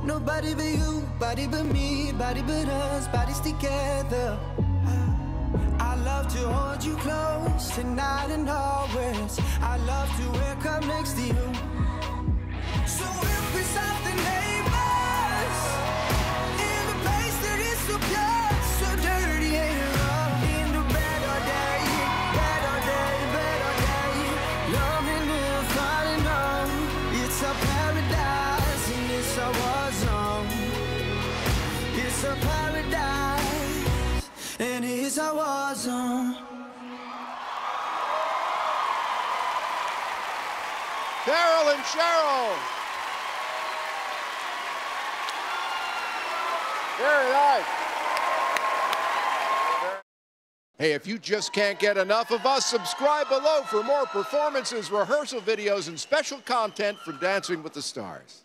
the. Nobody but you, body but me, body but us, bodies together. I love to hold you close tonight and always. I love to wake up next to you. So if we something neighbors in a place that is so pure, so dirty and rough, in the better day, better day, better day, loving on. Oh, it's a paradise and it's a war. Terrell and Cheryl. Very nice. Hey, if you just can't get enough of us, subscribe below for more performances, rehearsal videos, and special content from Dancing with the Stars.